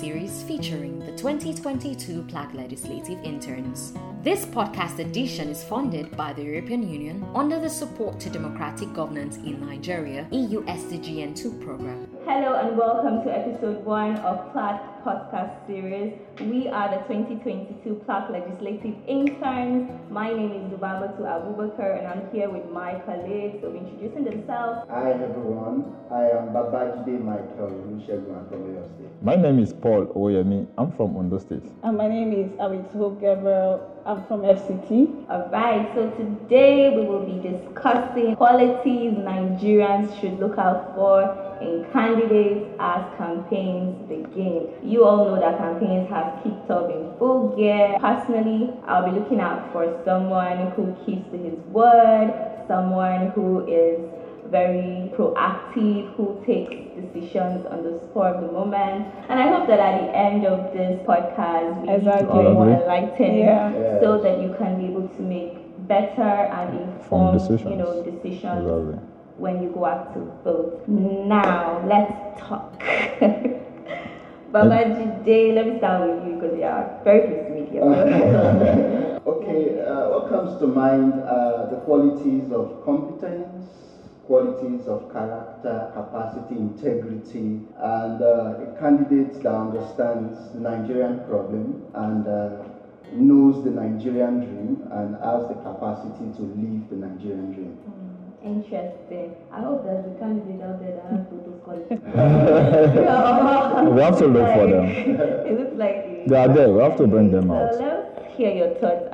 series featuring the 2022 PLAC Legislative Interns. This podcast edition is funded by the European Union under the Support to Democratic Governance in Nigeria EU SDGN 2 program. Hello and welcome to episode one of PLAC podcast series. We are the 2022 PLAC Legislative Interns. My name is Lubabatu Abubakar and I'm here with my colleagues of introducing themselves. Hi everyone, I am Babajide Michael Olusegun from Oyo State. My name is Paul Oyemi. I'm from Ondo State. And my name is Awitu Gabriel. I'm from FCT. Alright, so today we will be discussing qualities Nigerians should look out for in candidates as campaigns begin. You all know that campaigns have kicked off in full gear. Personally, I'll be looking out for someone who keeps to his word, someone who is very proactive, who takes decisions on the spur of the moment. And I hope that at the end of this podcast, we Exactly. you all more enlightened Yeah. Yes. so that you can be able to make better and informed decisions. you know, decisions Exactly. When you go out to vote. Now, let's talk. Babajide, let me start with you because you are very close. Okay, uh, what comes to mind are the qualities of competence, qualities of character, capacity, integrity, and uh, a candidate that understands the Nigerian problem and uh, knows the Nigerian dream and has the capacity to live the Nigerian dream. Interesting. I hope there's a candidate out there that has qualities. We have to look for them. It looks like They are there. We have to bring them out. Your thoughts.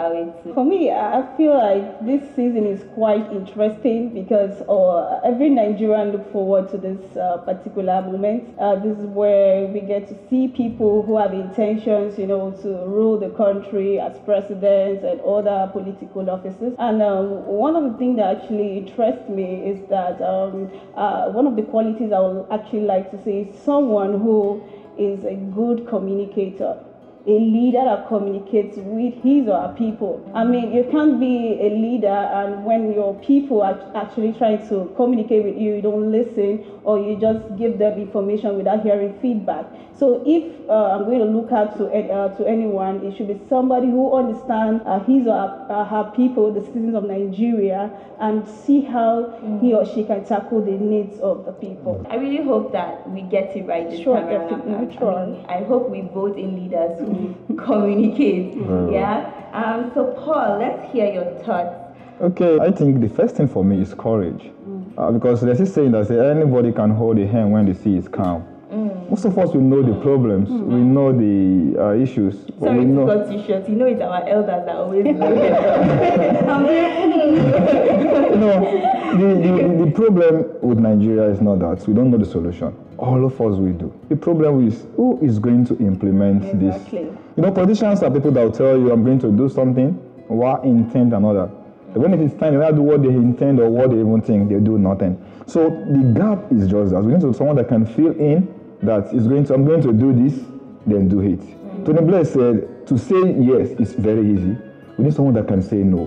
For me, I feel like this season is quite interesting because uh, every Nigerian look forward to this uh, particular moment. Uh, this is where we get to see people who have intentions, you know, to rule the country as presidents and other political offices. And um, one of the things that actually interests me is that um, uh, one of the qualities I would actually like to see is someone who is a good communicator a leader that communicates with his or her people. I mean, you can't be a leader and when your people are actually trying to communicate with you, you don't listen or you just give them information without hearing feedback. So if uh, I'm going to look out to uh, to anyone, it should be somebody who understands uh, his or her, uh, her people, the citizens of Nigeria, and see how he or she can tackle the needs of the people. I really hope that we get it right this Sure, time around. I. I, mean, I hope we vote in leaders who communicate. Well. Yeah. Um. So Paul, let's hear your thoughts. Okay, I think the first thing for me is courage. Uh, because there's this saying that say anybody can hold a hand when the sea is calm. Most of us we know the problems, we know the uh, issues, but Sorry we to know. cut you short. You know it's our elders that always do it. I'm very- you know, the, the, the problem with Nigeria is not that we don't know the solution. All of us we do. The problem is who is going to implement Exactly. this. You know, politicians are people that will tell you, I'm going to do something, what intent another. But when it is time, they don't do what they intend or what they even think, they do nothing. So the gap is just that. We need to someone that can fill in that is going to, I'm going to do this, then do it. Tony Blair said, to say yes is very easy. We need someone that can say no.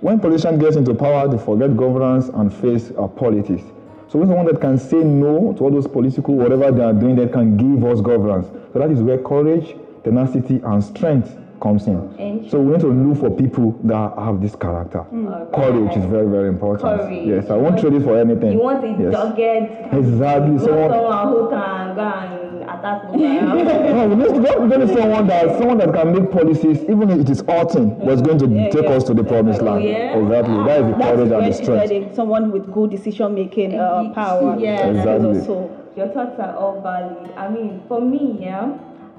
When politicians get into power, they forget governance and face uh, politics. So we need someone that can say no to all those political, whatever they are doing, that can give us governance. So that is where courage, tenacity, and strength comes in. So we need to look for people that have this character. Courage is very, very important. Courage. Yes, I won't trade it for anything. You want a yes. dogged Exactly. Someone, someone who can go and attack people. no, we need to get, get someone that someone that can make policies, even if it is hurting, was going to Yeah, take yeah. us to the promised Oh, land. yeah? Exactly. That is the That's courage and the strength. said it, someone with good decision making uh, power. Yeah. And Exactly. also Your thoughts are all valid. I mean, for me, yeah,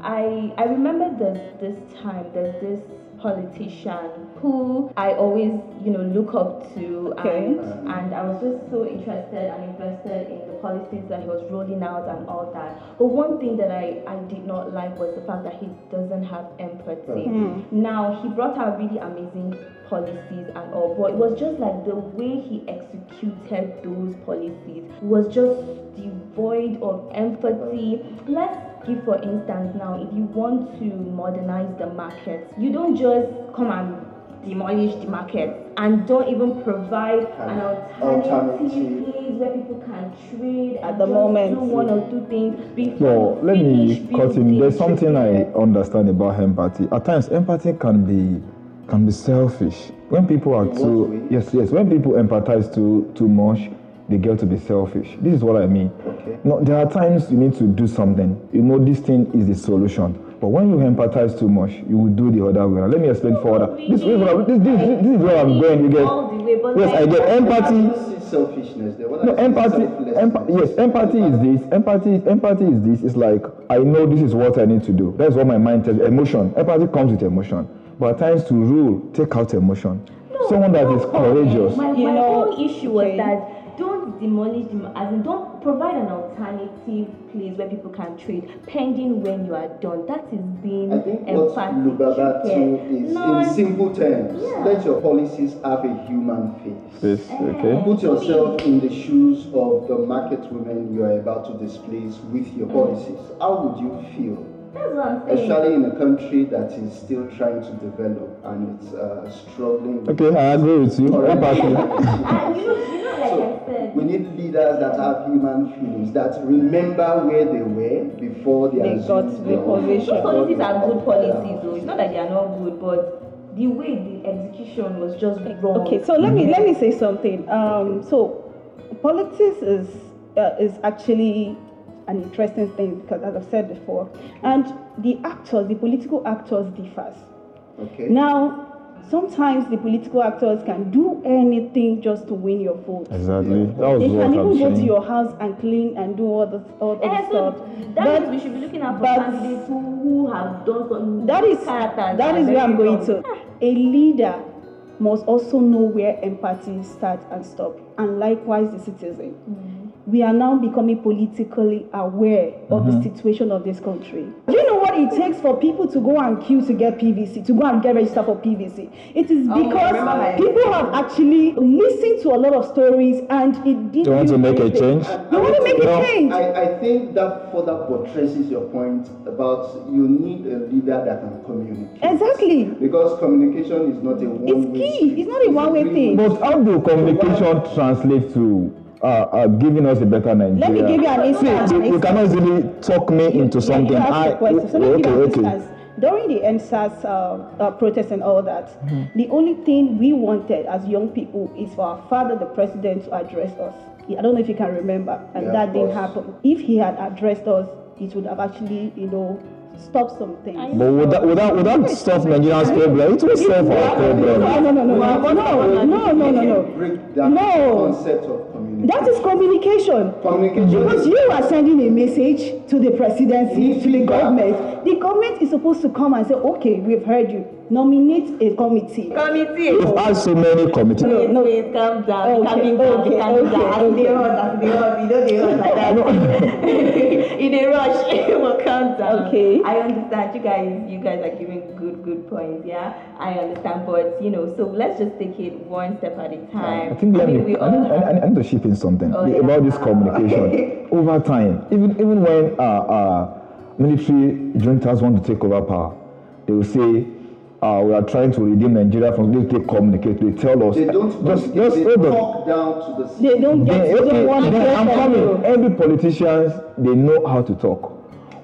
I I remember this this time. There's this politician who I always, you know, look up to, Okay. and and I was just so interested and invested in the policies that he was rolling out and all that. But one thing that I I did not like was the fact that he doesn't have empathy. Hmm. Now he brought out really amazing policies and all, but it was just like the way he executed those policies was just devoid of empathy. Let's give for instance now, if you want to modernize the market, you don't just come and demolish the market and don't even provide an alternative Alternative. place where people can trade At the just moment. do one or two things before No, let me cut in. There's something I understand about empathy. At times, empathy can be can be selfish. When people are In too yes, yes. When people empathize too too much, they girl to be selfish. This is what I mean. Okay. No, there are times you need to do something. You know this thing is the solution. But when you empathize too much, you will do the other way. Let me explain further. This, this, this, this, this, this is where I'm going. You get way, yes, I get empathy. don't selfishness No, I see is empathy. Empa- yes, empathy is this. Empathy, empathy is this. It's like I know this is what I need to do. That's what my mind tells. Emotion. Empathy comes with emotion. But at times to rule, take out emotion. Someone that is eh, courageous. My, You my know, whole issue was okay. that don't demolish them, as in don't provide an alternative place where people can trade pending when you are done. That is being I think what empathic. Lubaba Yeah. too is No, in simple terms. Yeah. Let your policies have a human face. This, okay. Put yourself in the shoes of the market women you are about to displace with your policies. How would you feel? That's what I'm saying. Especially in a country that is still trying to develop and it's uh, struggling. Okay, I agree with you. Empathy. and you We need leaders that have human feelings, that remember where they were before they, They got assumed to the position. those policies are good policies, though. It's not that they are not good, but the way the execution was just wrong. Okay, so let me let me say something. Um, so politics is uh, is actually an interesting thing because, as I've said before, and the actors, the political actors, differs. Okay. Now, sometimes the political actors can do anything just to win your vote. Exactly. That was They what can I'm even go to your house and clean and do all the all, all Eh, the so stuff. that But- means we should be looking out for but- candidates who, who have done some that is characters that where I'm going wrong. to. A leader must also know where empathy starts and stops, and likewise the citizen. We are now becoming politically aware of the mm-hmm. situation of this country. Do you know what it takes for people to go and queue to get PVC, to go and get registered for PVC? It is Oh, because remember my- people have actually listened to a lot of stories and it did They want to make a change. They want to make You a change. I, I think that further buttresses your point about you need a leader that can communicate. Exactly. Because communication is not a one It's key. It's not a one-way thing. But how do communication translate to uh, uh, giving us a better Nigeria? Let me give you an instance. See, you, you cannot easily talk me into something. You asked I, a. So let okay, give okay. instance. During the EndSARS uh, uh, protest and all that, Mm-hmm. the only thing we wanted as young people is for our father, the president, to address us. I don't know if you can remember, and Yeah, that didn't happen. If he had addressed us, it would have actually, you know, stopped some things. But would that, would that, would that solve Nigeria's problem? It will solve our problem. No, no, no, no, no, no, no, no, no, no, no. Break down No. the concept of communication. That is communication. communication. Because you are sending a message to the presidency, to the government. The government is supposed to come and say, okay, we've heard you. Nominate a committee. Committee. We've so many committees. No, no. Wait, calm down, Okay, calming down, okay, calming okay, down. As they okay. rush, as they rush, you know they rush like that. In a rush, it will calm down. Okay. I understand you guys. You guys are giving good, good points. Yeah, I understand. But you know, so let's just take it one step at a time. I think let mean, me, we I, all need, have- I, need, I need to chip in something Oh, yeah. about this communication. over time, even even when uh, uh, military juntas want to take over power, they will say, uh, we are trying to redeem Nigeria from this. They communicate. They tell us. They don't just, just they hold talk down to the They don't get, they okay, don't want to then I'm coming. Every politicians they know how to talk.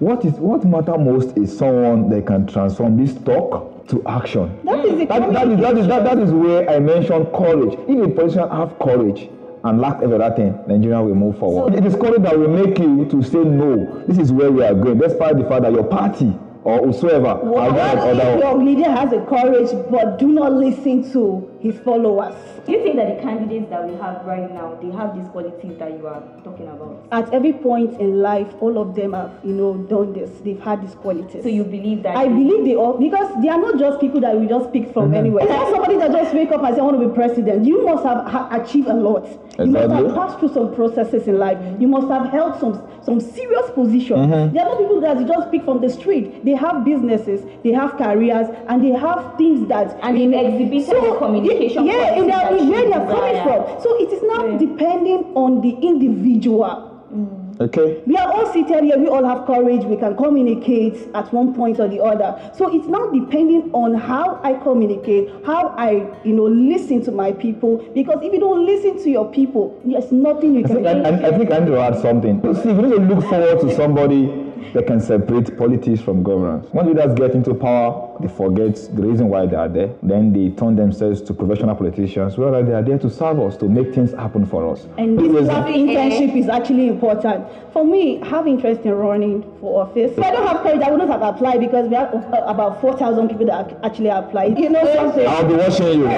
What is what matter most is someone that can transform this talk to action. That is the That, that, is, that, is, that, that is where I mentioned courage. If a politician have courage and lack every other thing, Nigeria will move forward. it is courage that will make you to say no. This is where we are going, despite the fact that your party or whosoever are What going if other. your leader has the courage but do not listen to his followers? Do you think that the candidates that we have right now, they have these qualities that you are talking about? At every point in life, all of them have, you know, done this. They've had these qualities. So you believe that? I believe they all because they are not just people that we just pick from Mm-hmm. anywhere. It's not somebody that just wake up and say I want to be president. You must have ha- achieved a lot. Exactly. You must have passed through some processes in life. You must have held some some serious position. Mm-hmm. They are not people that you just pick from the street. They have businesses, they have careers, and they have things that And they've exhibited the communication Yeah, in their, that in you where they are coming desire. from. So it is now Yeah. depending on the individual. Mm. Okay? We are all seated here, we all have courage, we can communicate at one point or the other. So it's now depending on how I communicate, how I, you know, listen to my people. Because if you don't listen to your people, there's nothing you I can think, I, I, I think I need to add something. See, we need to look forward to somebody that can separate politics from governance. When leaders get into power, they forget the reason why they are there. Then they turn themselves to professional politicians. Well, they are there to serve us, to make things happen for us. And It this was- internship is actually important. For me, I have interest in running for office. If I don't have courage, I wouldn't have applied because we have uh, about 4,000 people that actually applied. You know something? I'll be watching you. I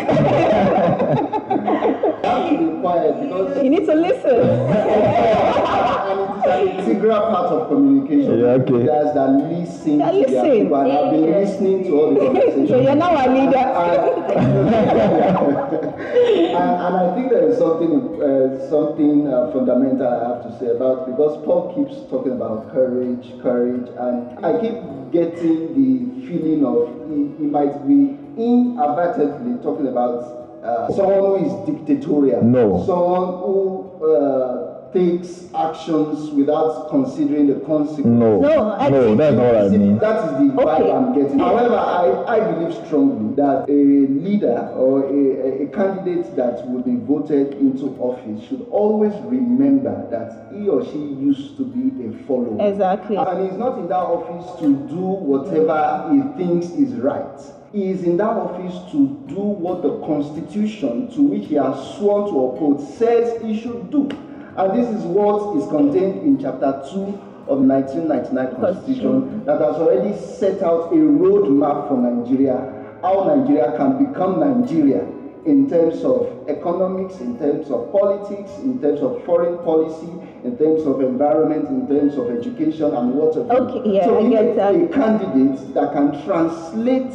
have to be quiet because You need to listen. and it is an integral part of communication. Yeah, okay. Leaders that listen That to their listen. people and have been listening to all the conversations. so you're now a leader. and, and I think there is something uh, something uh, fundamental I have to say about because Paul keeps talking about courage, courage, and I keep getting the feeling of he, he might be inadvertently talking about uh, someone who is dictatorial, No. someone who uh, takes actions without considering the consequences. No, No, I no, that's not what I mean. That is the vibe Okay. I'm getting. However, I, I believe strongly that a leader or a, a candidate that will be voted into office should always remember that he or she used to be a follower. Exactly. And he's not in that office to do whatever he thinks is right. He is in that office to do what the constitution to which he has sworn to uphold says he should do. And this is what is contained in chapter 2 of the 1999 constitution that has already set out a roadmap for Nigeria, how Nigeria can become Nigeria in terms of economics, in terms of politics, in terms of foreign policy, in terms of environment, in terms of education and whatever. Okay, yeah, so I we get need that. a candidate that can translate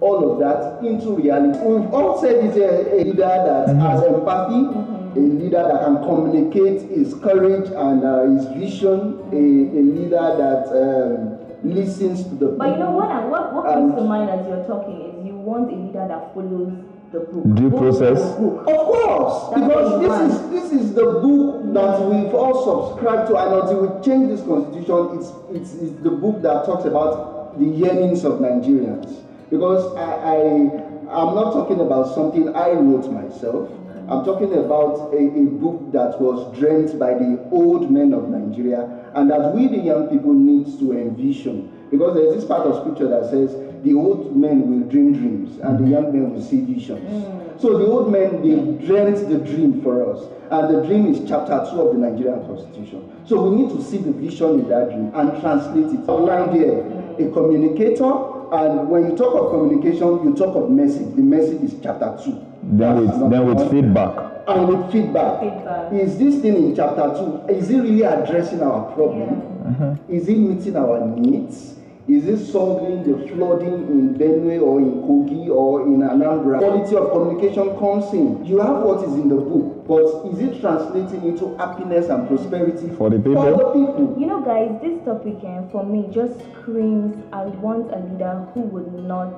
all of that into reality. We've all said it's a, a leader that mm-hmm. has empathy, a leader that can communicate his courage and uh, his vision, a, a leader that um, listens to the people. But you know what? I- What, what comes to mind as you're talking is you want a leader that follows the book. Due Book process. book. Of course, That's because this want. is this is the book that we've all subscribed to, and until we change this constitution, it's it's, it's the book that talks about the yearnings of Nigerians. Because I, I I'm not talking about something I wrote myself. I'm talking about a, a book that was dreamt by the old men of Nigeria, and that we the young people need to envision. Because there's this part of scripture that says the old men will dream dreams, and the young men will see visions. Mm. So the old men, they dreamt the dream for us. And the dream is chapter 2 of the Nigerian Constitution. So we need to see the vision in that dream and translate it. Outline there, a communicator. And when you talk of communication, you talk of message. The message is chapter 2. Then with then with feedback. And with feedback. Feedback. Is this thing in chapter 2, is it really addressing our problem? Is it meeting our needs? Is it solving the flooding in Benue or in Kogi or in Anambra? Quality of communication comes in. You have what is in the book, but is it translating into happiness and prosperity For the people? For the people. You know, guys, this topic eh, for me just screams I want a leader who would not,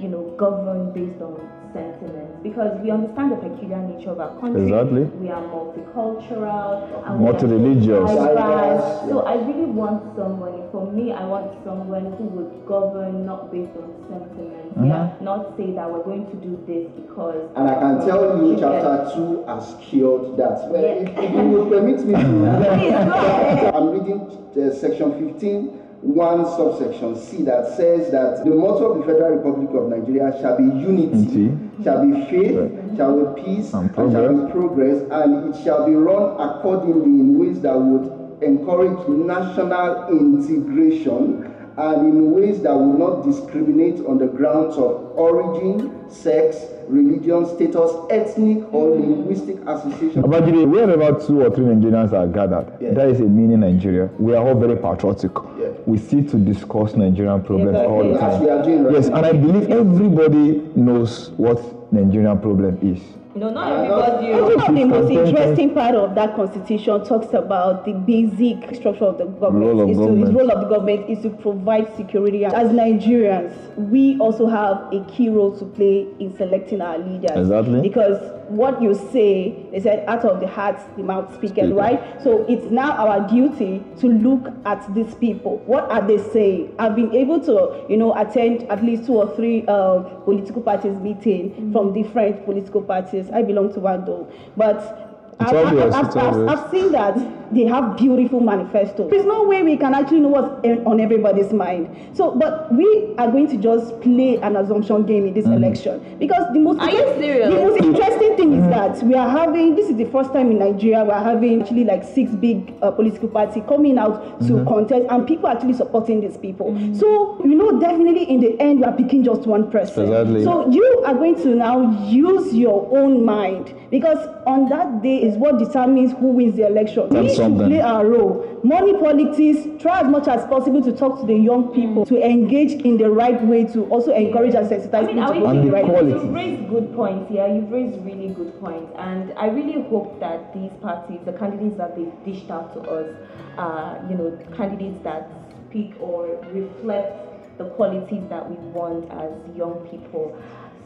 you know, govern based on sentiments because we understand the peculiar nature of our country. Exactly. We are multicultural and we are so Multireligious. diverse. Diverse, So. I really want someone. For me, I want someone who would govern not based on sentiments. Yeah, not say that we're going to do this because. And I can tell you, chapter 2 has cured that. Well, Yeah. if, if you will permit me Please, go ahead. to. I'm reading uh, section 15, one subsection C that says that the motto of the Federal Republic of Nigeria shall be unity, Unity. shall be faith, shall be peace, And and, shall be progress, and it shall be run accordingly in ways that would encourage national integration and in ways that will not discriminate on the grounds of origin, sex, religion, status, ethnic, or linguistic association. Abajide, wherever two or three Nigerians are gathered, Yeah. that is a mini Nigeria. We are all very patriotic. Yeah. We sit to discuss Nigerian problems all the Exactly. As time. we are doing right Yes, now. and I believe everybody knows what Nigerian problem is. You know, not uh, everybody. I think the most interesting part of that constitution talks about the basic structure of the government. Role of is government. To, its role of the government is to provide security. As Nigerians, we also have a key role to play in selecting our leaders. Exactly. Because what you say, they said, out of the heart, the mouth speaketh, Speaketh. right? So it's now our duty to look at these people. What are they saying? I've been able to, you know, attend at least two or three uh, political parties meeting from different political parties. I belong to one though, but. It's I've, obvious, I've, it's I've, I've, obvious. I've seen that they have beautiful manifestos. There's no way we can actually know what's in- on everybody's mind. So, but we are going to just play an assumption game in this Mm-hmm. election because the most Are you serious? the most interesting thing Mm-hmm. is that we are having this is the first time in Nigeria we are having actually like six big uh, political parties coming out to Mm-hmm. contest and people actually supporting these people. So you know definitely in the end we are picking just one person. Exactly. So you are going to now use your own mind because on that day is what determines who wins the election. That's we should something. play our role. Money politics. Try as much as possible to talk to the young people to engage in the right way to also encourage and sensitize I mean, people are to we And the the right way. qualities. You've raised good points here. You've raised really good points, and I really hope that these parties, the candidates that they've dished out to us, are you know candidates that speak or reflect the qualities that we want as young people.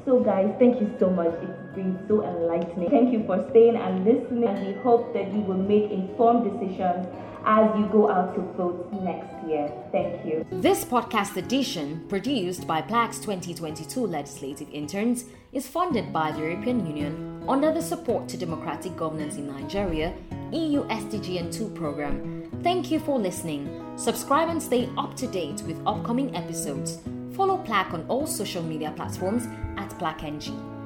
So, guys, thank you so much. It's been so enlightening. Thank you for staying and listening, and we hope that you will make informed decisions as you go out to vote next year. Thank you. This podcast edition, produced by PLAC's 2022 legislative interns, is funded by the European Union under the Support to Democratic Governance in Nigeria EU SDGN 2 program. Thank you for listening. Subscribe and stay up to date with upcoming episodes. Follow PLAC on all social media platforms at PLACNG.